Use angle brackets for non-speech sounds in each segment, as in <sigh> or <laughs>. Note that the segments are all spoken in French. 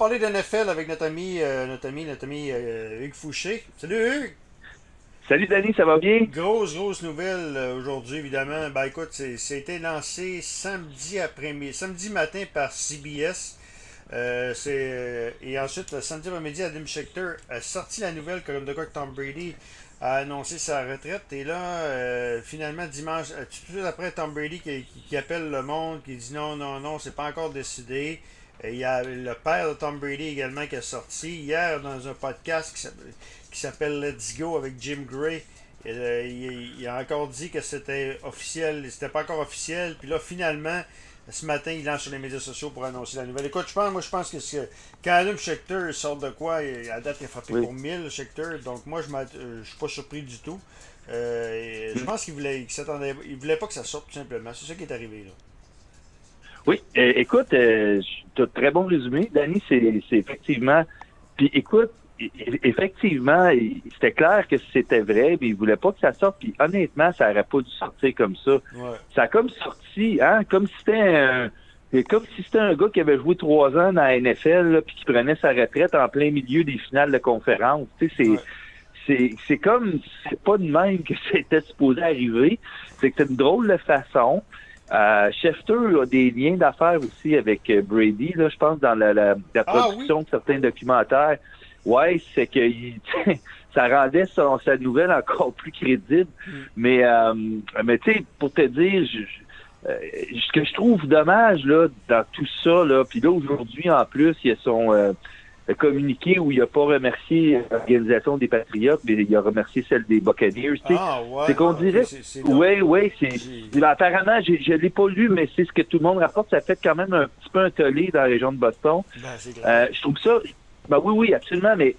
parler de NFL avec notre ami, euh, notre ami, notre ami euh, Hugues Fouché. Salut Hugues! Salut Danny, ça va bien? Grosse, grosse nouvelle euh, aujourd'hui, évidemment. Ben écoute, c'est été lancé samedi après-midi, samedi matin par CBS. c'est et ensuite, samedi après-midi, Adam Schechter a sorti la nouvelle comme de quoi que Tom Brady a annoncé sa retraite. Et là, finalement, dimanche, tout de suite après, Tom Brady qui, qui, appelle le monde, qui dit non, non, non, c'est pas encore décidé. Il y a le père de Tom Brady également qui est sorti hier dans un podcast qui s'appelle Let's Go avec Jim Gray. Euh, il, a encore dit que c'était officiel, c'était pas encore officiel. Puis là, finalement, ce matin, il lance sur les médias sociaux pour annoncer la nouvelle. Écoute, je pense, moi, je pense que, quand Adam Schechter sort de quoi, à date, il a frappé pour 1000 Schechter. Donc, moi, je ne euh, suis pas surpris du tout. Euh, je pense qu'il voulait, il voulait pas que ça sorte, tout simplement. C'est ça qui est arrivé, là. Oui, écoute, euh, tu as très bon résumé. Danny, c'est effectivement. Puis écoute, effectivement, c'était clair que c'était vrai, mais il voulait pas que ça sorte. Puis honnêtement, ça aurait pas dû sortir comme ça. Ça a comme sorti, hein, comme si c'était un. Comme si c'était un gars qui avait joué trois ans dans la NFL puis qui prenait sa retraite en plein milieu des finales de conférence. Tu sais, c'est c'est comme c'est pas de même que <laughs> c'était supposé arriver. C'est que c'est une drôle de façon. Euh, Schefter a des liens d'affaires aussi avec euh, Brady, là, je pense, dans la, la, la ah production de certains documentaires. Ouais, c'est que <laughs> ça rendait son, sa nouvelle encore plus crédible. Mm. Mais, euh, mais tu sais, pour te dire, je, euh, ce que je trouve dommage là, dans tout ça, là, puis là aujourd'hui en plus, il y a son communiqué où il n'a pas remercié l'organisation des Patriotes, mais il a remercié celle des Buccaneers. Ah, ouais, c'est qu'on dirait. Oui, oui, c'est. Apparemment, je ne l'ai pas lu, mais c'est ce que tout le monde rapporte. Ça fait quand même un petit peu un tollé dans la région de Boston. Ben, euh, je trouve ça. Ben oui, oui, absolument, mais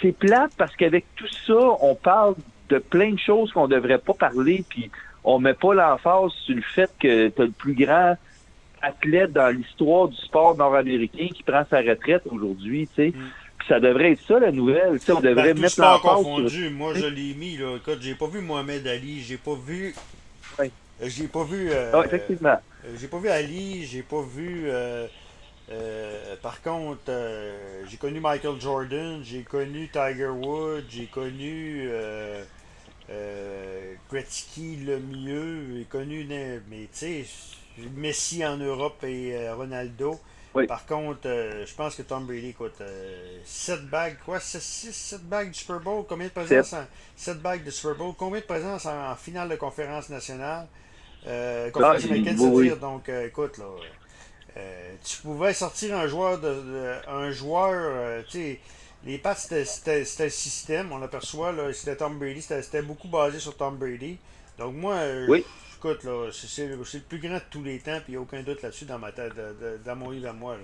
c'est plate parce qu'avec tout ça, on parle de plein de choses qu'on ne devrait pas parler, puis on met pas l'emphase sur le fait que tu as le plus grand athlète dans l'histoire du sport nord-américain qui prend sa retraite aujourd'hui, tu sais. Mm. ça devrait être ça la nouvelle. on devrait mettre sport confondu. Moi, je l'ai mis. Là. Écoute, j'ai pas vu Mohamed Ali. J'ai pas vu. Oui. Euh, j'ai pas vu. Euh, ah, effectivement. Euh, j'ai pas vu Ali. J'ai pas vu. par contre, j'ai connu Michael Jordan. J'ai connu Tiger Woods. J'ai connu. Gretzky le mieux. J'ai connu. Mais tu sais Messi en Europe et euh, Ronaldo. Par contre, euh, je pense que Tom Brady, écoute, 7 euh, bagues, quoi, 6, 7 bagues du Super Bowl, combien de présences en 7 bagues de Super Bowl, combien de présences en, finale de conférence nationale, conférence ah, américaine, c'est-à-dire, donc, écoute, là, tu pouvais sortir un joueur, de, un joueur, tu sais, les Pats, c'était le système, on l'aperçoit, là, c'était Tom Brady, c'était beaucoup basé sur Tom Brady. Donc, moi, oui écoute, là, c'est, le plus grand de tous les temps, puis il n'y a aucun doute là-dessus dans ma tête, dans mon livre à moi.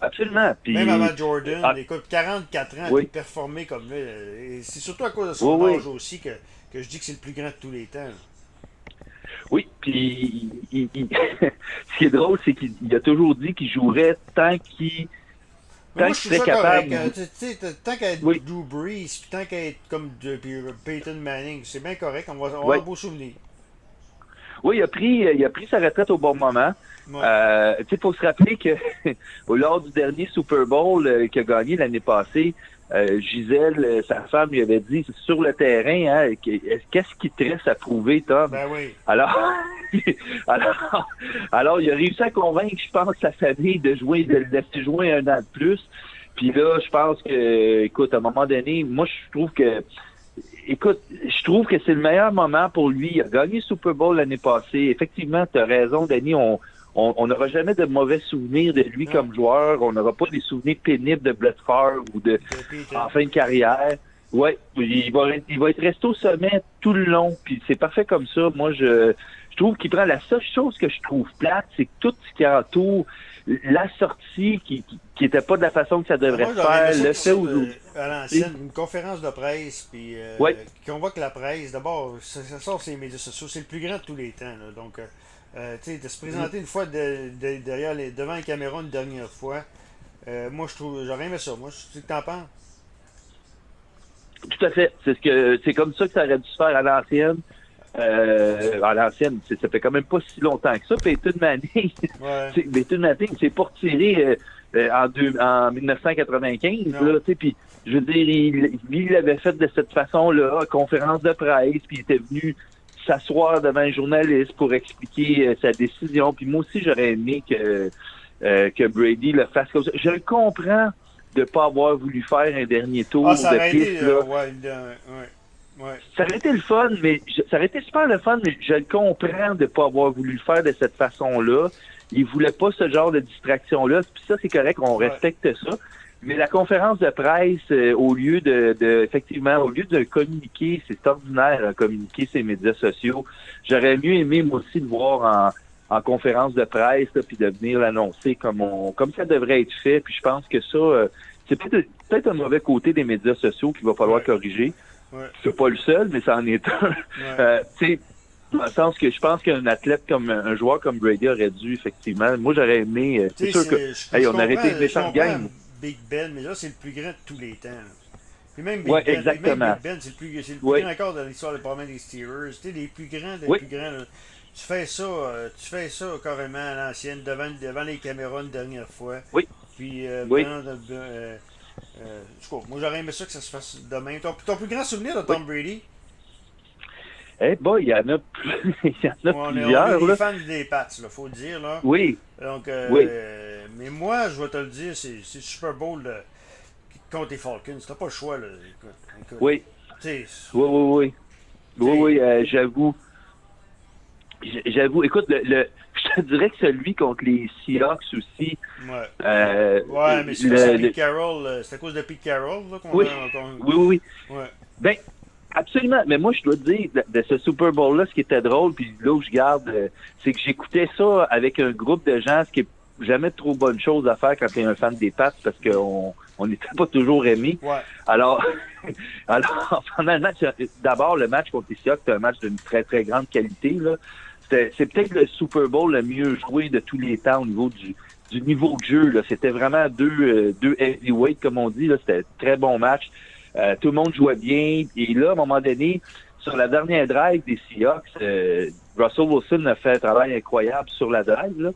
Absolument. Même avant Jordan, ah. écoute, 44 ans, il performé comme là. Et c'est surtout à cause de son âge aussi que, que, je dis que c'est le plus grand de tous les temps. Oui, puis <laughs> ce qui est drôle, c'est qu'il a toujours dit qu'il jouerait tant qu'il tant qu'il serait capable. Euh, tant qu'à être oui. Drew Brees, tant qu'à être comme de, Peyton Manning, c'est bien correct. On va, on va avoir un beau souvenir. Oui, il a pris, il a pris sa retraite au bon moment. Euh, il faut se rappeler que <laughs> lors du dernier Super Bowl euh, qu'il a gagné l'année passée, euh, Gisèle, sa femme, lui avait dit sur le terrain, hein, qu'est-ce qui te reste à prouver, Tom? Ben oui. Alors, <laughs> alors, alors, il a réussi à convaincre, je pense, sa famille de jouer, de le laisser jouer un an de plus. Puis là, je pense que, écoute, à un moment donné, moi, je trouve que écoute, je trouve que c'est le meilleur moment pour lui. Il a gagné Super Bowl l'année passée. Effectivement, tu as raison, Danny. On on n'aura jamais de mauvais souvenirs de lui comme joueur. On n'aura pas des souvenirs pénibles de Brett ou de en fin de carrière. Ouais, il va, il va être resté au sommet tout le long. Puis c'est parfait comme ça. Moi, je, je trouve qu'il prend la seule chose que je trouve plate, c'est que tout ce qui entoure la sortie qui, qui, était pas de la façon que ça devrait se faire, le fait euh, à l'ancienne, une conférence de presse, puis euh, ouais. convoque la presse. D'abord, ça, sort sur les médias sociaux, c'est le plus grand de tous les temps. donc, euh, euh, tu sais, de se présenter une fois de, derrière les, devant les caméras une dernière fois, moi je trouve, j'aurais aimé ça. Moi, tu t'en penses? Tout à fait. C'est ce que c'est comme ça que ça aurait dû se faire à l'ancienne. Euh, à l'ancienne, ça fait quand même pas si longtemps que ça. Peyton Manning, <laughs> ouais. Peyton Manning, c'est pour tirer. Euh, euh, en, deux, en 1995. Là, puis, je veux dire, il, il l'avait fait de cette façon-là, conférence de presse, puis il était venu s'asseoir devant un journaliste pour expliquer euh, sa décision. Puis moi aussi, j'aurais aimé que, euh, que Brady le fasse comme ça. Je le comprends de ne pas avoir voulu faire un dernier tour ah, ça de piste. là. ouais, le- ouais, ouais. Ça aurait été le fun, mais je- ça aurait été super le fun, mais je le comprends de ne pas avoir voulu le faire de cette façon-là. Il voulait pas ce genre de distraction-là. Puis ça, c'est correct, on Ouais. respecte ça. Mais la conférence de presse, euh, au lieu de, de- effectivement, au lieu de communiquer, c'est ordinaire, hein, communiquer ses médias sociaux. J'aurais mieux aimé, moi aussi, le voir en, en conférence de presse, là, puis de venir l'annoncer comme on, comme ça devrait être fait. Puis je pense que ça, euh, c'est peut-être peut-être un mauvais côté des médias sociaux qu'il va falloir Ouais. corriger. Ouais. C'est pas le seul, mais ça en est un. Ouais. Euh, tu sais, dans le sens que je pense qu'un athlète comme un joueur comme Brady aurait dû effectivement. Moi, j'aurais aimé. euh, C'est sûr que je- hey, on a arrêté comprends- une méchante game. Big Ben, mais là, c'est le plus grand de tous les temps. Puis même Big Ouais, Ben, exactement. même Big Ben, c'est le plus, le plus grand encore dans l'histoire de problème des Steelers. Tu les plus grands des Oui. plus grands. là. Tu fais ça, euh, tu fais ça carrément à l'ancienne, devant, devant les caméras une dernière fois. Oui. Puis, euh, Oui. euh, euh, moi, j'aurais aimé ça que ça se fasse demain. Ton, ton plus grand souvenir de Tom Brady? Eh ben, il y en a, plus- <laughs> il y en a on, est, on est plusieurs. des fans des Pats, il faut le dire. Là. Oui, Donc, euh, Oui. mais moi, je vais te le dire, c'est Super Bowl de- contre les Falcons. T'as pas le choix, là. Écoute, écoute, oui, oui, oui, oui. Oui, oui, euh, j'avoue. J'avoue, écoute, le, le- je dirais que celui contre les Seahawks aussi. ouais. Euh, Ouais, mais c'est le- c'est Carroll. euh, C'est à cause de Pete Carroll là, qu'on Oui. a. qu'on- Oui, oui, oui. Ouais. Ben, absolument. Mais moi, je dois te dire, de, de ce Super Bowl-là, ce qui était drôle, puis là où je garde, euh, c'est que j'écoutais ça avec un groupe de gens, ce qui est jamais trop bonne chose à faire quand tu es un fan des Pats, parce qu'on on n'était pas toujours aimés. Ouais. Alors, <laughs> alors pendant le match, d'abord, le match contre les Seahawks, c'était un match d'une très, très grande qualité. Là. C'est peut-être le Super Bowl le mieux joué de tous les temps au niveau du, du niveau de jeu. C'était vraiment deux, euh, deux heavyweights, comme on dit. C'était un très bon match. Euh, tout le monde jouait bien. Et là, à un moment donné, sur la dernière drive des Seahawks, euh, Russell Wilson a fait un travail incroyable sur la drive. Là.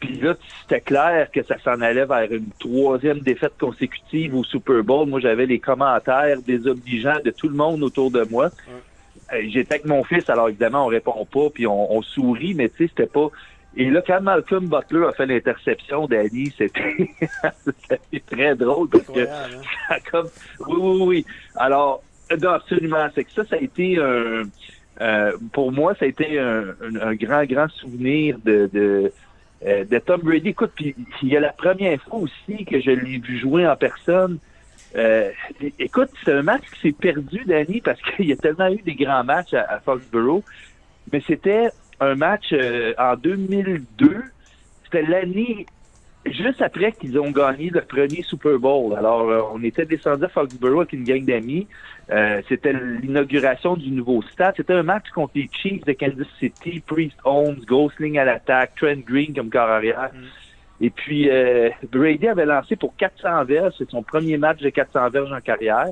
Puis là, c'était clair que ça s'en allait vers une troisième défaite consécutive au Super Bowl. Moi, j'avais les commentaires désobligeants de tout le monde autour de moi. Euh, J'étais avec mon fils, alors évidemment, on répond pas, puis on, on sourit, mais tu sais, c'était pas... Et là, quand Malcolm Butler a fait l'interception d'Ali, c'était <laughs> très drôle parce que hein? ça a comme oui oui oui. Alors non, absolument c'est que ça ça a été un euh, pour moi ça a été un, un- un grand grand souvenir de de, euh, de Tom Brady. Écoute puis il y a la première fois aussi que je l'ai vu jouer en personne euh, écoute c'est un match qui s'est perdu Danny parce qu'il y a tellement eu des grands matchs à, à Foxborough mais c'était un match euh, en 2002 c'était l'année juste après qu'ils ont gagné le premier Super Bowl. Alors, euh, on était descendu à Foxborough avec une gang d'amis. C'était l'inauguration du nouveau stade. C'était un match contre les Chiefs de Kansas City, Priest Holmes, Gosling à l'attaque, Trent Green comme corps arrière. Mm. Et puis, euh, Brady avait lancé pour 400 verges. C'est son premier match de 400 verges en carrière.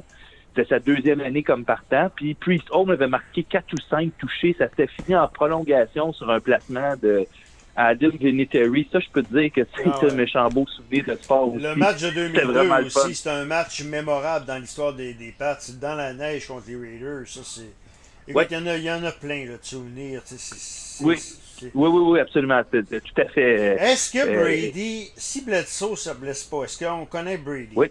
C'était sa deuxième année comme partant. Puis Priest Holmes avait marqué 4 ou 5 touchés. Ça s'était fini en prolongation sur un placement de Adam Vinatieri. Ça, je peux te dire que c'est Ah ouais. un méchant beau souvenir de sport aussi. Le match de C'était 2002 vraiment le fun. aussi, c'est un match mémorable dans l'histoire des, des Pats. Dans la neige contre les Raiders. Ça, c'est. Écoute, Ouais. il y, en a- il y en a plein là, de souvenirs. Oui. Oui, oui, oui, absolument. C'est- tout à fait. Est-ce que Euh, Brady, si Bledsoe se blesse pas, est-ce qu'on connaît Brady? Oui.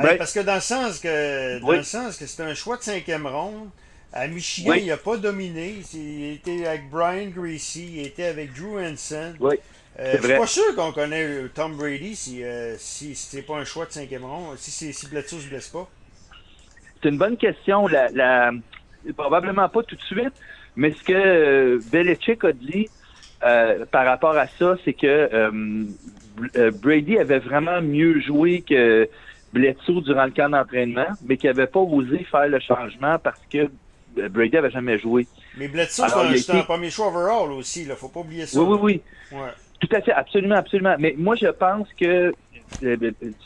Ben- parce que dans le sens que dans Oui. le sens que c'est un choix de cinquième ronde. À Michigan, Oui. il n'a pas dominé. Il était avec Brian Greasy, il était avec Drew Henson. Oui. Euh, je suis pas sûr qu'on connaît euh, Tom Brady si, euh, si c'est pas un choix de cinquième ronde, si, si Bledsoe se blesse pas. C'est une bonne question. La, la- probablement pas tout de suite, mais ce que euh, Belichick a dit euh, par rapport à ça, c'est que euh, Br- Brady avait vraiment mieux joué que Bledsoe durant le camp d'entraînement, mais qu'il n'avait pas osé faire le changement parce que Brady avait jamais joué. Mais Bledsoe, c'est Alors, un, il été- premier choix overall aussi, là. Faut pas oublier ça. Oui, oui, oui. Ouais. Tout à fait, absolument, absolument. Mais moi, je pense que,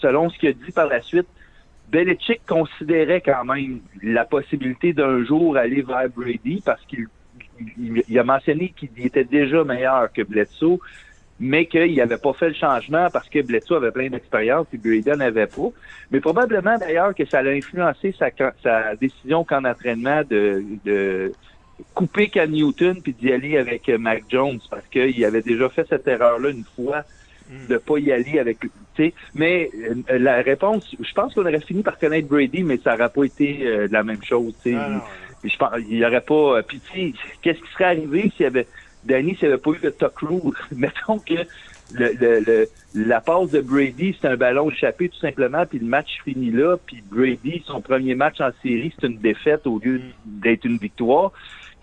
selon ce qu'il a dit par la suite, Belichick considérait quand même la possibilité d'un jour aller vers Brady parce qu'il il, il a mentionné qu'il était déjà meilleur que Bledsoe. mais qu'il n'avait pas fait le changement parce que Bledsoe avait plein d'expérience et Brady n'avait pas. Mais probablement d'ailleurs que ça a influencé sa, sa décision qu'en entraînement de, de couper Cam Newton puis d'y aller avec Mac Jones parce qu'il avait déjà fait cette erreur-là une fois hmm. de pas y aller avec mais euh, la réponse je pense qu'on aurait fini par connaître Brady mais ça n'aurait pas été euh, la même chose tu sais ah, je pense il y aurait pas puis tu sais qu'est-ce qui serait arrivé s'il y avait Danny, s'il n'y avait pas eu le tuck rule, <laughs> mettons que le, le, la passe de Brady, c'est un ballon échappé tout simplement, puis le match finit là, puis Brady, son premier match en série, c'est une défaite au lieu d'être une victoire.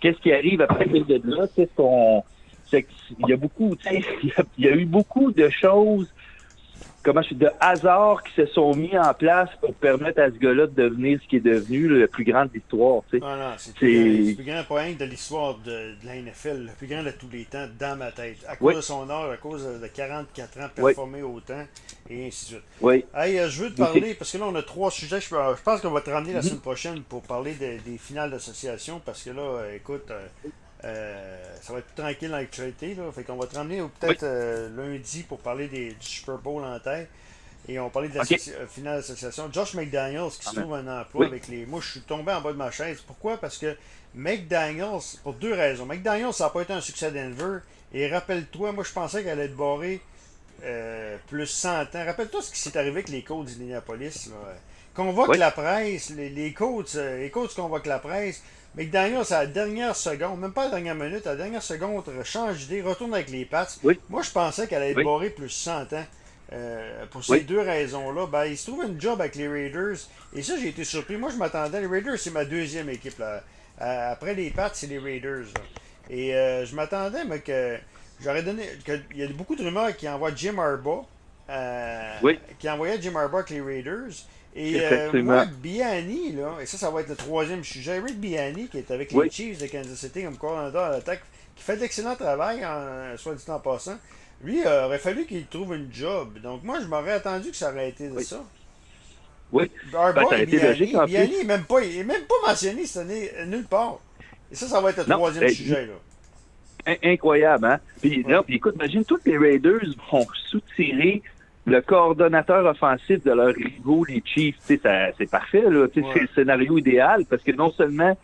Qu'est-ce qui arrive après de là? C'est qu'on, y a beaucoup, <laughs> il y a eu beaucoup de choses comment je de hasard qui se sont mis en place pour permettre à ce gars-là de devenir ce qui est devenu le plus grand de l'histoire. Tu sais. Ah non, c'est le, plus grand point de l'histoire de, la NFL, le plus grand de tous les temps dans ma tête. À cause de son âge, à cause de 44 ans performer autant, et ainsi de suite. Oui. Hey, euh, je veux te parler, parce que là, on a trois sujets. Je, pense qu'on va te ramener la mm-hmm. semaine prochaine pour parler des finales d'association, parce que là, euh, écoute, euh, ça va être plus tranquille dans l'actualité. Fait qu'on va te ramener peut-être euh, lundi pour parler des, du Super Bowl en tête. Et on va parler de la euh, finale d'association. Josh McDaniels qui se trouve un emploi avec les. Moi, je suis tombé en bas de ma chaise. Pourquoi? Parce que McDaniels, pour deux raisons. McDaniels, ça n'a pas été un succès à Denver. Et rappelle-toi, moi, je pensais qu'elle allait être barrée plus 100 ans. Rappelle-toi ce qui s'est arrivé avec les codes d'Indianapolis. Convoque la presse, les, les codes, les codes convoquent la presse. McDaniel, c'est la dernière seconde, même pas la dernière minute, la dernière seconde, change d'idée, retourne avec les Pats. Moi, je pensais qu'elle allait être barrée plus 100 ans. Euh, pour ces deux raisons-là, ben, il se trouve une job avec les Raiders. Et ça, j'ai été surpris. Moi, je m'attendais. Les Raiders, c'est ma deuxième équipe. Là. Euh, après les Pats, c'est les Raiders. Et euh, je m'attendais, mais que j'aurais donné. il y a beaucoup de rumeurs qui envoient Jim Harbaugh. Qui envoyait Jim Harbaugh avec les Raiders. Et euh, moi, Biani, là, et ça, ça va être le troisième sujet. Rick Biani, qui est avec les Chiefs de Kansas City comme coordinateur à l'attaque, qui fait de l'excellent travail, en, soit dit en passant, lui, il aurait fallu qu'il trouve une job. Donc, moi, je m'aurais attendu que ça aurait été de ça. Oui. Ben, ça a été logique, en Biani n'est même, pas, même pas mentionné cette année nulle part. Et ça, ça va être le troisième ben, sujet, là. Incroyable, hein? Puis, non, puis écoute, imagine, toutes les Raiders vont soutirer le coordonnateur offensif de leur rivaux, les Chiefs, c'est parfait. Là, C'est le scénario idéal parce que non seulement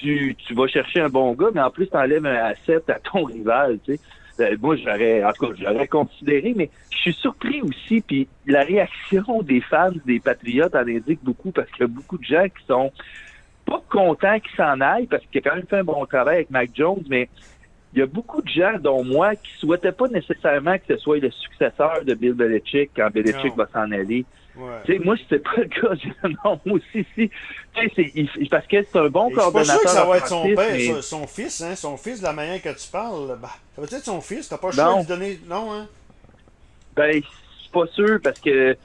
tu, tu vas chercher un bon gars, mais en plus tu enlèves un asset à ton rival. sais euh, moi, j'aurais, en tout cas, j'aurais considéré, mais je suis surpris aussi, puis la réaction des fans des Patriotes en indique beaucoup parce qu'il y a beaucoup de gens qui sont pas contents qu'ils s'en aillent parce qu'il a quand même fait un bon travail avec Mac Jones, mais il y a beaucoup de gens, dont moi, qui souhaitaient pas nécessairement que ce soit le successeur de Bill Belichick quand Belichick va s'en aller. Ouais. Moi, c'était pas le cas. <laughs> non, moi aussi, si. C'est, parce que c'est un bon Et coordonnateur. Suis pas sûr que ça va être son père, son, fils, hein, son fils, de la manière que tu parles. Bah, ça va être son fils, t'as pas le choix de lui donner. Non, hein? Ben, je suis pas sûr parce que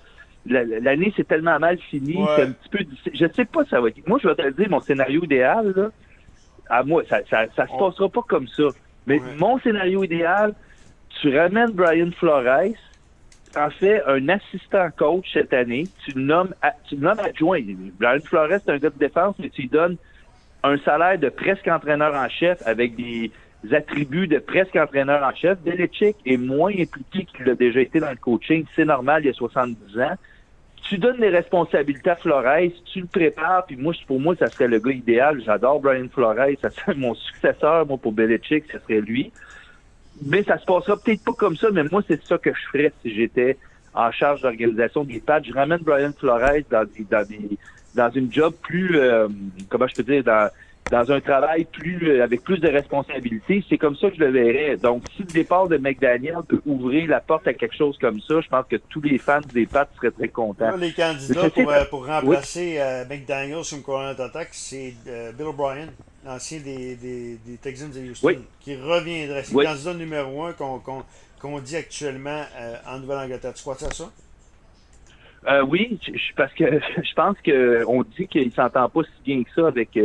l'année c'est tellement mal fini. C'est un petit peu. Je sais pas ça va être. Moi, je vais te le dire, mon scénario idéal, là, à moi, ça, ça, ça se passera pas comme ça. Mais mon scénario idéal, tu ramènes Brian Flores, tu en fais un assistant coach cette année, tu le nommes, tu le nommes adjoint. Brian Flores, c'est un gars de défense, mais tu lui donnes un salaire de presque entraîneur en chef avec des attributs de presque entraîneur en chef. Belichick est moins impliqué qu'il a déjà été dans le coaching. C'est normal, il y a 70 ans. Tu donnes les responsabilités à Flores, tu le prépares, puis moi, pour moi, ça serait le gars idéal. J'adore Brian Flores, ça serait mon successeur, moi, pour Belichick, ce serait lui. Mais ça se passera peut-être pas comme ça, mais moi, c'est ça que je ferais si j'étais en charge d'organisation des pads. Je ramène Brian Flores dans dans dans une job plus, euh, comment je peux dire, dans, dans un travail plus euh, avec plus de responsabilités. C'est comme ça que je le verrais. Donc, si le départ de McDaniel peut ouvrir la porte à quelque chose comme ça, je pense que tous les fans des Pats seraient très contents. les candidats pour, euh, pour, remplacer euh, McDaniel sur une couronne d'attaque, c'est Bill O'Brien, l'ancien des, des, des, Texans de Houston, qui reviendrait. C'est le candidat numéro un qu'on dit actuellement en Nouvelle-Angleterre. Tu crois ça? ça? oui, parce que <laughs> je pense qu'on dit qu'il s'entend pas si bien que ça avec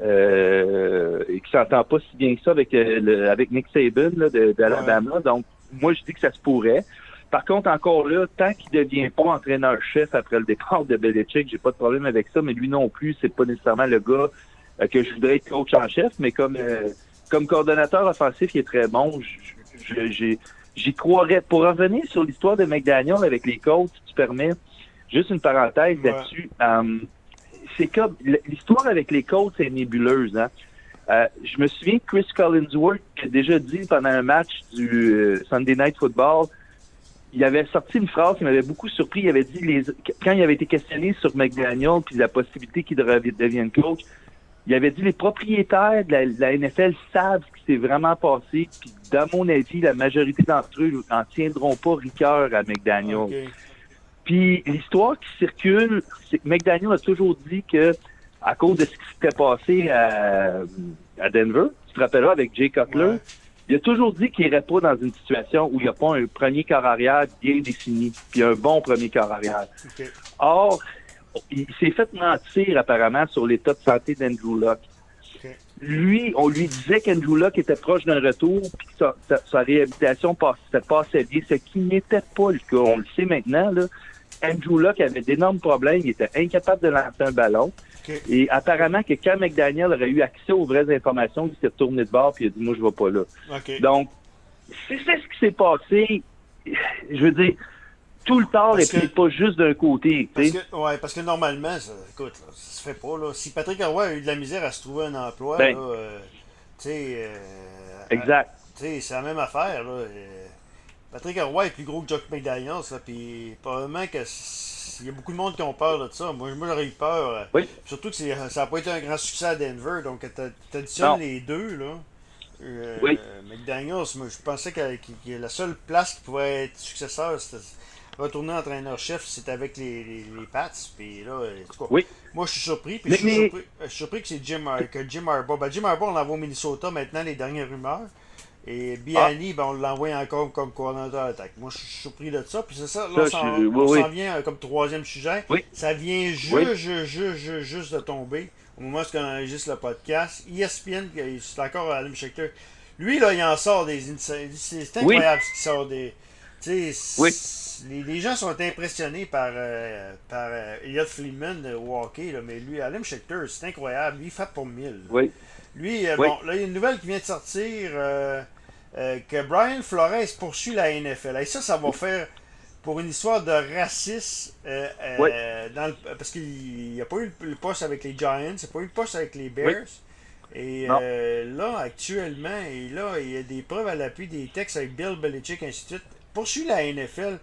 euh, et qui s'entend pas si bien que ça avec euh, avec Nick Saban là, de, d'Alabama. Donc, moi, je dis que ça se pourrait. Par contre, encore là, tant qu'il devient pas entraîneur-chef après le départ de Belichick, j'ai pas de problème avec ça, mais lui non plus, c'est pas nécessairement le gars euh, que je voudrais être coach en chef, mais comme comme coordonnateur offensif, il est très bon. J'ai j'y croirais. Pour revenir sur l'histoire de McDaniel avec les Colts, si tu permets, juste une parenthèse là-dessus. Euh, c'est comme l'histoire avec les Colts est nébuleuse. Hein? Euh, je me souviens que Chris Collinsworth a déjà dit pendant un match du euh, Sunday Night Football, il avait sorti une phrase qui m'avait beaucoup surpris. Il avait dit les, quand il avait été questionné sur McDaniel puis la possibilité qu'il devienne coach, il avait dit les propriétaires de la, NFL savent ce qui s'est vraiment passé. Puis, dans mon avis, la majorité d'entre eux n'en tiendront pas rigueur à McDaniel. Puis, l'histoire qui circule, c'est que McDaniel a toujours dit que, à cause de ce qui s'était passé à, Denver, tu te rappelleras avec Jay Cutler, il a toujours dit qu'il n'irait pas dans une situation où il n'y a pas un premier corps arrière bien défini, puis un bon premier corps arrière. Or, il s'est fait mentir apparemment sur l'état de santé d'Andrew Luck. Lui, on lui disait qu'Andrew Luck était proche d'un retour, puis que sa, réhabilitation passait, passait bien, ce qui n'était pas le cas. On le sait maintenant. Là. Andrew Luck avait d'énormes problèmes, il était incapable de lancer un ballon. Et apparemment que quand McDaniel aurait eu accès aux vraies informations, il s'est retourné de bord puis il a dit Moi, je vais pas là. Donc, si c'est ce qui s'est passé, je veux dire, tout le tort n'est pas juste d'un côté. Parce que, ouais, parce que normalement, ça, écoute, ça se fait pas. Là. Si Patrick Roy a eu de la misère à se trouver un emploi, ben, euh, tu sais. Euh, exact. c'est la même affaire. Là. Euh, Patrick Roy est plus gros que Jock McDaniels, puis probablement que il y a beaucoup de monde qui ont peur de ça. Moi, moi j'aurais eu peur. Oui. Surtout que ça n'a pas été un grand succès à Denver, donc tu additionnes les deux, là. oui. McDaniels, moi, je pensais que, la seule place qui pouvait être successeur, c'était retourner entraîneur-chef, c'est avec les, les, Pats. Puis là, oui. moi, je suis surpris. Puis je, suis surpris je, suis surpris, que c'est Jim, que Jim Harbaugh. Ben, Jim Harbaugh, on l'envoie au Minnesota maintenant, les dernières rumeurs. Et Biani, ah. ben, on l'envoie encore comme coordinateur d'attaque. Moi, je suis surpris de ça. Puis c'est ça, là, ça, on s'en vient euh, comme troisième sujet. Ça vient juste, juste, juste, juste de tomber au moment où on enregistre le podcast. ESPN, c'est encore Adam Schechter. Lui, là, il en sort des C'est incroyable ce qu'il sort des. Tu sais, les, gens sont impressionnés par, euh, par euh, Elliot Fleeman de hockey, là, mais lui, Alim Schechter, c'est incroyable. Lui, il fait pour mille. Oui. Lui, euh, bon, là, il y a une nouvelle qui vient de sortir que Brian Flores poursuit la NFL. Et ça, ça va faire pour une histoire de racisme dans parce qu'il n'y a pas eu le, poste avec les Giants, il n'y a pas eu le poste avec les Bears. Et là, actuellement, et là, il y a des preuves à l'appui des textes avec Bill Belichick, ainsi de suite. Poursuit la NFL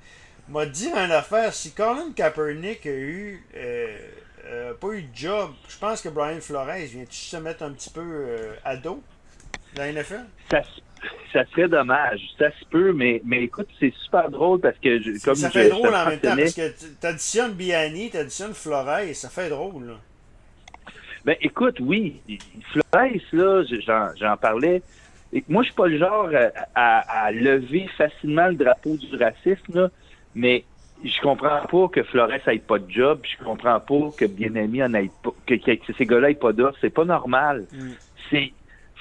m'a dit une affaire. Si Colin Kaepernick a eu euh, euh, pas eu de job, je pense que Brian Flores vient se mettre un petit peu euh, à dos NFL? Ça, ça, serait dommage. Ça se peut, mais, mais écoute, c'est super drôle parce que je, comme Ça fait drôle en même temps parce que tu additionnes Biani, tu additionnes Flores, et ça fait drôle. Là. Ben écoute, oui. Flores, là, j'en parlais. moi, je suis pas le genre à, à, lever facilement le drapeau du racisme, là. Mais je comprends pas que Flores ait pas de job, je comprends pas que Bien-Aimé en ait pas, que, ces gars-là aient pas d'offre. C'est pas normal. Mm. C'est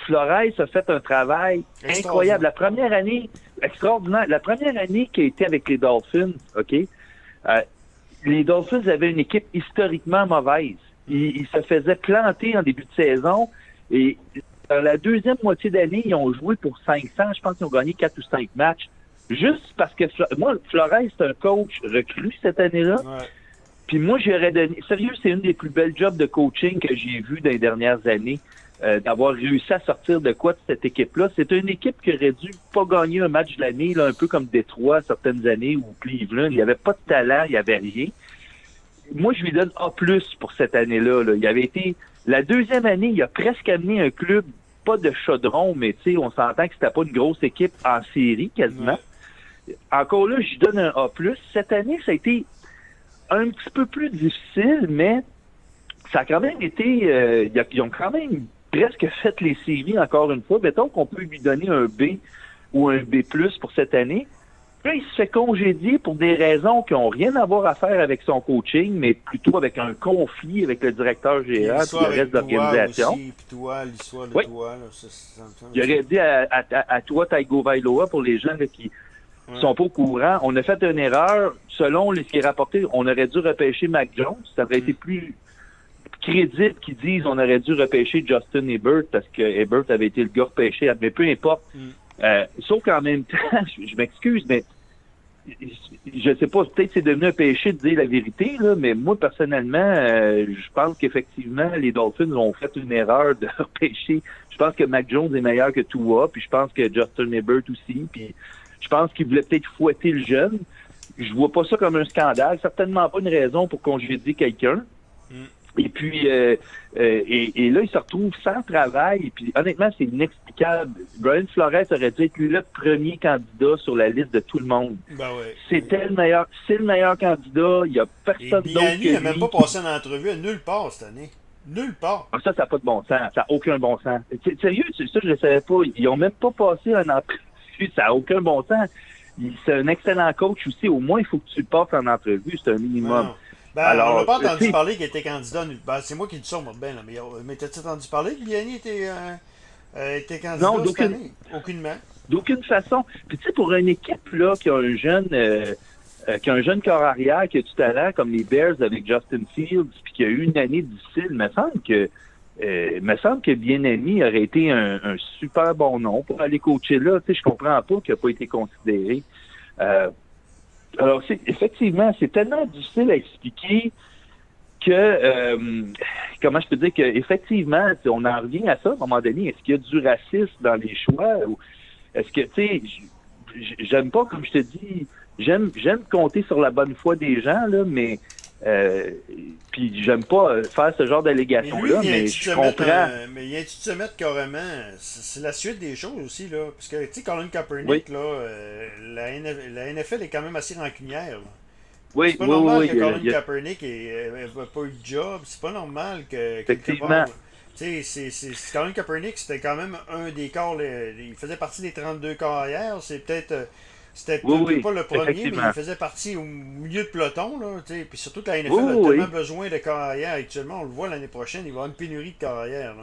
Flores a fait un travail incroyable. La première année, extraordinaire. La première année qui a été avec les Dolphins, OK? Euh, les Dolphins avaient une équipe historiquement mauvaise. Ils, se faisaient planter en début de saison et dans la deuxième moitié d'année, ils ont joué pour 500. Je pense qu'ils ont gagné 4 ou 5 matchs. Juste parce que moi, Flores, c'est un coach recru cette année-là. Puis moi, j'aurais donné. Sérieux, c'est une des plus belles jobs de coaching que j'ai vu dans les dernières années. Euh, d'avoir réussi à sortir de quoi de cette équipe-là. C'est une équipe qui aurait dû pas gagner un match de l'année, un peu comme Détroit certaines années ou Cleveland. Il n'y avait pas de talent, il n'y avait rien. Moi, je lui donne A pour cette année-là. Là. Il avait été. La deuxième année, il a presque amené un club, pas de chaudron, mais tu sais, on s'entend que c'était pas une grosse équipe en série quasiment encore là, je donne un A+. Cette année, ça a été un petit peu plus difficile, mais ça a quand même été... Euh, ils ont quand même presque fait les séries encore une fois. Mettons qu'on peut lui donner un B ou un B+, pour cette année. Là, il se fait congédier pour des raisons qui n'ont rien à voir à faire avec son coaching, mais plutôt avec un conflit avec le directeur général et le reste de l'organisation. Il aurait dit à, à, toi, Taigo Vailoa, pour les gens qui ne sont pas au courant. On a fait une erreur. Selon ce qui est rapporté, on aurait dû repêcher Mac Jones. Ça aurait été mm. plus crédible qu'ils disent on aurait dû repêcher Justin Ebert parce que Ebert avait été le gars repêché. Mais peu importe. Mm. Euh, sauf qu'en même <laughs> temps, je, m'excuse, mais je sais pas, peut-être c'est devenu un péché de dire la vérité, là, mais moi, personnellement, euh, je pense qu'effectivement, les Dolphins ont fait une erreur de <laughs> repêcher. Je pense que Mac Jones est meilleur que Tua, puis je pense que Justin Herbert aussi, puis je pense qu'ils voulaient peut-être fouetter le jeune. Je vois pas ça comme un scandale, certainement pas une raison pour congédier quelqu'un. Et puis, euh, euh, et, là, il se retrouve sans travail. Et puis, honnêtement, c'est inexplicable. Brian Flores aurait dû être le premier candidat sur la liste de tout le monde. Ben ouais. C'était le meilleur. C'est le meilleur candidat. Il n'y a personne d'autre. Il n'a même pas passé une entrevue à nulle part cette année. Nulle part. Ah, ça, ça n'a pas de bon sens. Ça n'a aucun bon sens. Sérieux, ça, je ne savais pas. Ils n'ont même pas passé un entrevue. Ça n'a aucun bon sens. C'est un excellent coach aussi. Au moins, il faut que tu le passes en entrevue. C'est un minimum. Ben, Alors, on n'a pas entendu parler qu'il était candidat. Ben, c'est moi qui le sors, ben, mais, mais t'as-tu entendu parler que Biani était, euh, euh, était candidat non, cette année? Aucunement. D'aucune façon. Puis tu sais, pour une équipe là, qui a un jeune euh, euh, qui a un jeune corps arrière qui a du talent, comme les Bears avec Justin Fields, puis qui a eu une année difficile, me semble que euh, me semble que Bien-Ami aurait été un, un, super bon nom pour aller coacher là. Tu sais, je comprends pas qu'il n'a pas été considéré. Alors, effectivement, c'est tellement difficile à expliquer que, euh, comment je peux dire qu'effectivement, on en revient à ça à un moment donné. Est-ce qu'il y a du racisme dans les choix? Ou est-ce que, tu sais, j'aime pas, comme je te dis, j'aime, j'aime compter sur la bonne foi des gens, là, mais euh, puis j'aime pas faire ce genre d'allégation-là, mais, je comprends. mais il a de se mettre carrément. C'est la suite des choses aussi, là. Parce que, tu sais, Colin Kaepernick, là, euh, la, NFL, est quand même assez rancunière. Oui, c'est pas oui, normal oui, que Colin Kaepernick n'ait pas eu de job. C'est pas normal que. Effectivement. Tu sais, Colin Kaepernick, c'était quand même un des corps. il faisait partie des 32 corps hier. C'est peut-être. C'était pas le premier, mais il faisait partie au milieu de peloton. Là, puis surtout que la NFL a tellement besoin de carrière actuellement. On le voit l'année prochaine, il va y avoir une pénurie de carrière.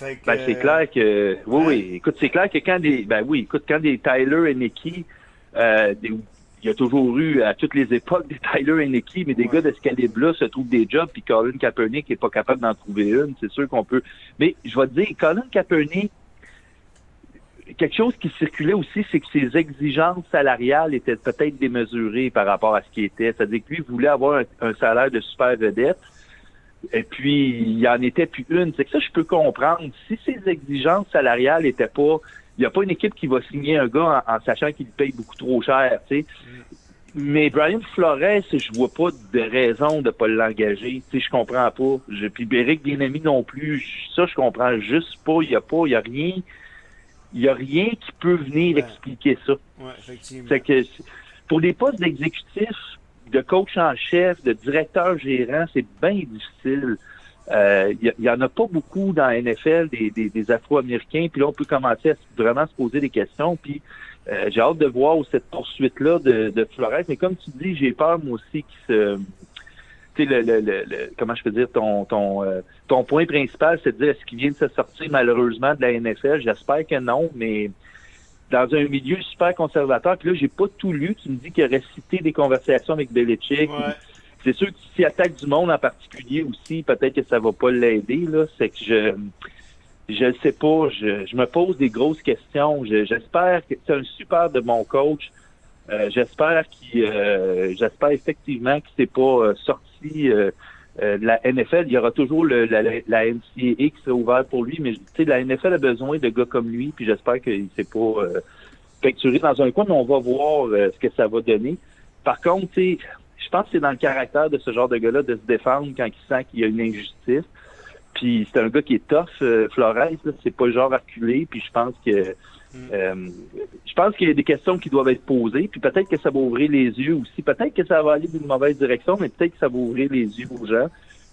ben, c'est clair que. Oui, oui. Écoute, c'est clair que quand des. Ben oui, écoute, quand des Tyler et Nicky, euh, il y a toujours eu à toutes les époques des Tyler et Nicky, mais des gars de ce calibre-là se trouvent des jobs, puis Colin Kaepernick n'est pas capable d'en trouver une. C'est sûr qu'on peut. Mais je vais te dire, Colin Kaepernick, quelque chose qui circulait aussi, c'est que ses exigences salariales étaient peut-être démesurées par rapport à ce qui était. C'est-à-dire que lui voulait avoir un, salaire de super vedette, et puis il en était plus une. C'est que ça, je peux comprendre. Si ses exigences salariales étaient pas, il n'y a pas une équipe qui va signer un gars en, sachant qu'il paye beaucoup trop cher, tu sais. Mais Brian Flores, je vois pas de raison de pas l'engager. Tu sais, je comprends pas. Je, puis Béric Bien-Aimé non plus. Ça, je comprends juste pas. Il y a pas, il y a rien il n'y a rien qui peut venir expliquer ça. Ouais, effectivement. Que pour des postes d'exécutif, de coach en chef, de directeur gérant, c'est bien difficile. Il euh, y, en a pas beaucoup dans la NFL des, des, Afro-Américains. Puis là, on peut commencer à vraiment se poser des questions. Puis euh, j'ai hâte de voir cette poursuite-là de, de Flores. Mais comme tu dis, j'ai peur moi aussi qu'il se le, le, le, comment je peux dire, ton, ton, euh, ton point principal, c'est de dire est-ce qu'il vient de se sortir malheureusement de la NFL? J'espère que non, mais dans un milieu super conservateur, puis là, j'ai pas tout lu. Tu me dis qu'il aurait cité des conversations avec Belichick. C'est sûr que s'il attaque du monde en particulier aussi, peut-être que ça va pas l'aider. Là, c'est que je je ne sais pas. Je, je me pose des grosses questions. J'espère que c'est un super de mon coach. Euh, j'espère qu'il, euh, j'espère effectivement qu'il s'est pas euh, sorti de la NFL. Il y aura toujours la, la NCAA qui ouverte pour lui, mais la NFL a besoin de gars comme lui, puis j'espère qu'il s'est pas pecturé dans un coin, mais on va voir ce que ça va donner. Par contre, je pense que c'est dans le caractère de ce genre de gars-là de se défendre quand il sent qu'il y a une injustice. Puis c'est un gars qui est tough, Flores, c'est pas le genre reculé, puis je pense que Mm. Euh, je pense qu'il y a des questions qui doivent être posées, puis peut-être que ça va ouvrir les yeux aussi. Peut-être que ça va aller d'une mauvaise direction, mais peut-être que ça va ouvrir les yeux aux gens,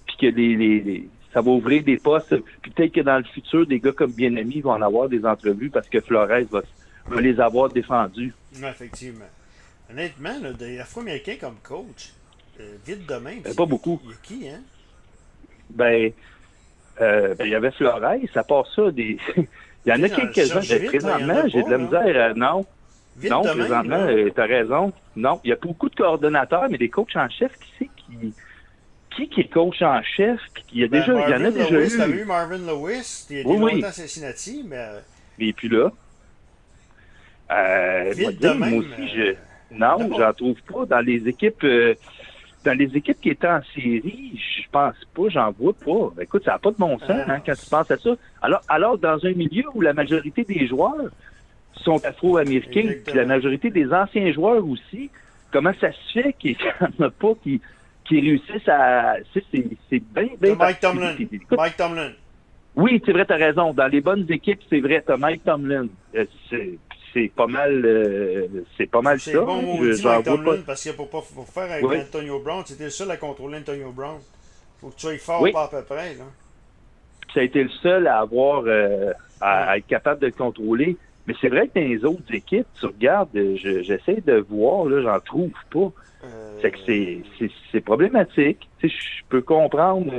puis que les, les, ça va ouvrir des postes. Puis peut-être que dans le futur, des gars comme Bien-Amis vont en avoir des entrevues parce que Flores va, va les avoir défendus. effectivement. Honnêtement, là, des Afro-Américains comme coach, euh, vite demain. Ben, pas beaucoup. Il y a qui, hein? Ben, euh, ben, il y avait Flores, ça part ça, des. <laughs> Il y en a quelques-uns. Présentement, j'ai de la misère. non. non, présentement, euh, tu as raison. Non, il y a beaucoup de coordonnateurs, mais des coachs en chef, qui c'est qui. Qui, qui est coach en chef? Il y a ben, déjà, il y en a déjà eu. eu Marvin Lewis, il est oui, longtemps à Cincinnati, mais. Mais puis là. Euh, moi, aussi, je... Non, j'en trouve pas. Dans les équipes dans les équipes qui étaient en série, je pense pas, j'en vois pas. Écoute, ça n'a pas de bon sens hein, quand tu penses à ça. Alors, alors, dans un milieu où la majorité des joueurs sont afro-américains, puis la majorité des anciens joueurs aussi, comment ça se fait qu'il n'y en a pas qui, qui réussissent à... C'est bien, bien... Mike Tomlin. Mike Tomlin. Oui, c'est vrai, tu as raison. Dans les bonnes équipes, c'est vrai, tu Mike Tomlin. Euh, c'est pas mal euh, c'est pas mal ça. C'est bon Mike Tomlin, parce que pour, pour faire avec Antonio Brown, c'était le seul à contrôler Antonio Brown. Faut que tu sois fort pas à peu près. Là. Ça a été le seul à avoir euh, à, être capable de le contrôler. Mais c'est vrai que dans les autres équipes, tu regardes, j'essaie de voir, là, j'en trouve pas. C'est que c'est problématique. Tu sais, je peux comprendre.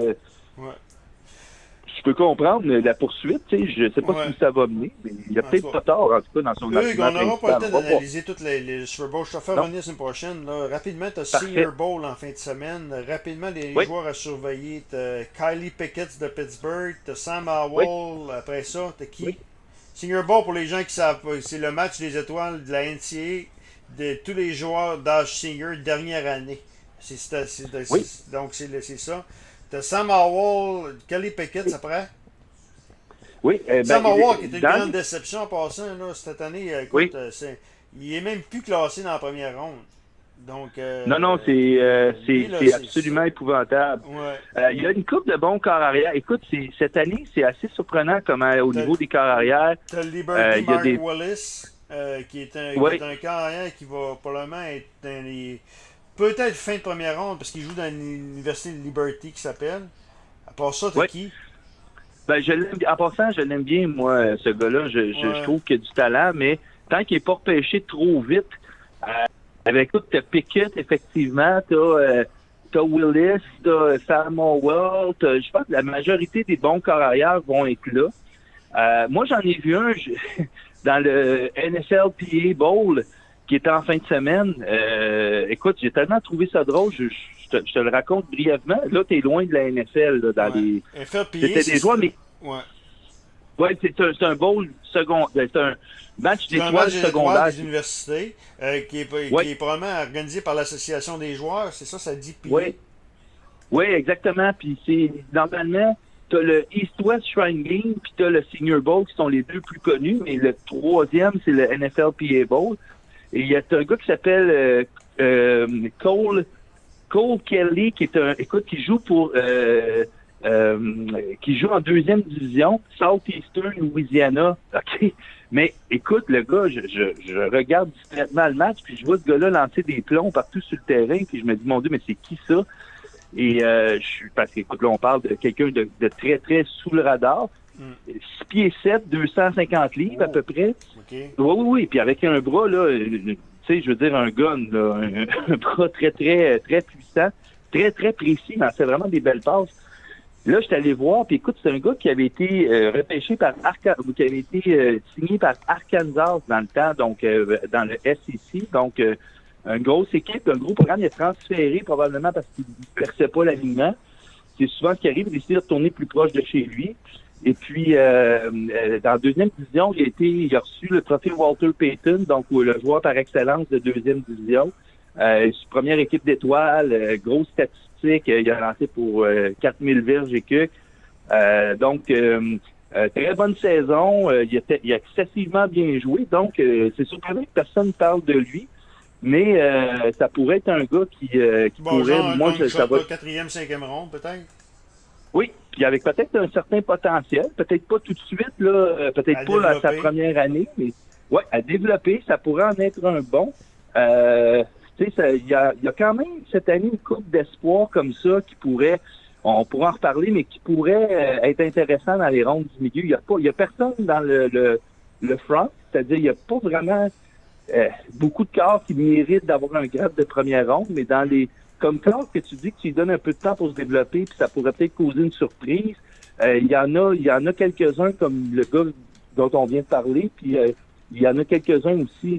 Ouais peux comprendre la poursuite. Tu sais, je sais pas si ça va mener, mais il y a peut-être pas tort, en tout cas, dans son Oui, on n'aura pas le temps d'analyser toutes les, les, Super Bowls. Je te fais revenir la semaine prochaine. Là. Rapidement, tu as Senior Bowl en fin de semaine. Rapidement, les joueurs à surveiller. Tu as Kylie Pickett de Pittsburgh. Tu as Sam Howell. Après ça, tu qui? Senior Bowl, pour les gens qui savent pas, c'est le match des étoiles de la NCA de tous les joueurs d'âge senior dernière année. C'est, Donc, c'est ça. T'as Sam Howell, Kelly Pickett après. Oui, eh ben, Sam Howell qui est une grande déception en passant là, cette année. Écoute, oui. Euh, il est même plus classé dans la première ronde. Donc, euh, non, non, c'est euh, absolument épouvantable. Ouais. il y a une coupe de bons corps arrière. Écoute, cette année, c'est assez surprenant comment au niveau des corps arrière. Tu as Liberty Mark des... Willis, qui est un, oui. qui est un corps arrière qui va probablement être dans les Peut-être fin de première ronde, parce qu'il joue dans l'université de Liberty qui s'appelle. À part ça, t'as qui? Ben, je l'aime, en passant, je l'aime bien, moi, ce gars-là. Je, je, trouve qu'il a du talent, mais tant qu'il n'est pas repêché trop vite, euh, avec tout, t'as Pickett, effectivement, t'as, euh, t'as Willis, t'as Sam Howell, je pense que la majorité des bons corps arrière vont être là. Euh, moi, j'en ai vu un <laughs> dans le NSLPA Bowl qui était en fin de semaine. Euh, écoute, j'ai tellement trouvé ça drôle, je, te, je, te, le raconte brièvement. Là, t'es loin de la NFL, là, dans les... C'était des joueurs, mais... Ouais. Ouais, c'est un, un bowl second, c'est un match d'étoiles secondaires. des universités euh, qui, est, qui est probablement organisé par l'association des joueurs, c'est ça, ça dit Oui. Oui, exactement. Puis c'est normalement, t'as le East-West Shrine Game, puis t'as le Senior Bowl qui sont les deux plus connus, mais le troisième, c'est le NFLPA Bowl. Il y a un gars qui s'appelle euh, euh, Cole Cole Kelly, qui est un écoute, qui joue pour euh, qui joue en deuxième division, Southeastern Louisiana. <laughs> OK. Mais écoute, le gars, je, je, regarde discrètement le match, puis je vois ce gars-là lancer des plombs partout sur le terrain, puis je me dis, mon Dieu, mais c'est qui ça? Et je suis parce qu'écoute, là, on parle de quelqu'un de, très, très sous le radar. 6 pieds 7, 250 livres à peu près. Oui, oui, oui. Puis avec un bras, là, euh, tu sais, je veux dire, un gun, là, <laughs> un, bras très, très, très puissant, très, très précis, mais c'est vraiment des belles passes. Là, je suis allé voir, puis écoute, c'est un gars qui avait été euh, repêché par Arkansas, qui avait été euh, signé par Arkansas dans le temps, donc dans le SEC. Donc, une grosse équipe, un gros programme, il est transféré probablement parce qu'il ne perçait pas l'alignement. C'est souvent ce qui arrive, il décide de retourner plus proche de chez lui. Et puis, euh, euh, dans la deuxième division, il a, été, il a reçu le trophée Walter Payton, donc le joueur par excellence de deuxième division. Euh, première équipe d'étoiles, euh, grosse statistique, il a lancé pour 4000 verges et que. donc, très bonne saison, il, a, il, a, excessivement bien joué, donc c'est surprenant que personne ne parle de lui. Mais ça pourrait être un gars qui, qui pourrait... moi, ça, va... quatrième, cinquième ronde, peut-être? Oui, puis avec peut-être un certain potentiel, peut-être pas tout de suite, là, euh, peut-être pas à sa première année, mais ouais, à développer, ça pourrait en être un bon. Euh, tu sais, il y a, y a, quand même cette année une coupe d'espoir comme ça qui pourrait, on pourra en reparler, mais qui pourrait euh, être intéressant dans les rondes du milieu. Il y a pas, il y a personne dans le, le, le front, c'est-à-dire il n'y a pas vraiment euh, beaucoup de corps qui méritent d'avoir un grade de première ronde, mais dans les comme Claude, que tu dis que tu lui donnes un peu de temps pour se développer, puis ça pourrait peut-être causer une surprise. Euh, il y en a, il y en a quelques-uns comme le gars dont on vient de parler, puis euh, il y en a quelques-uns aussi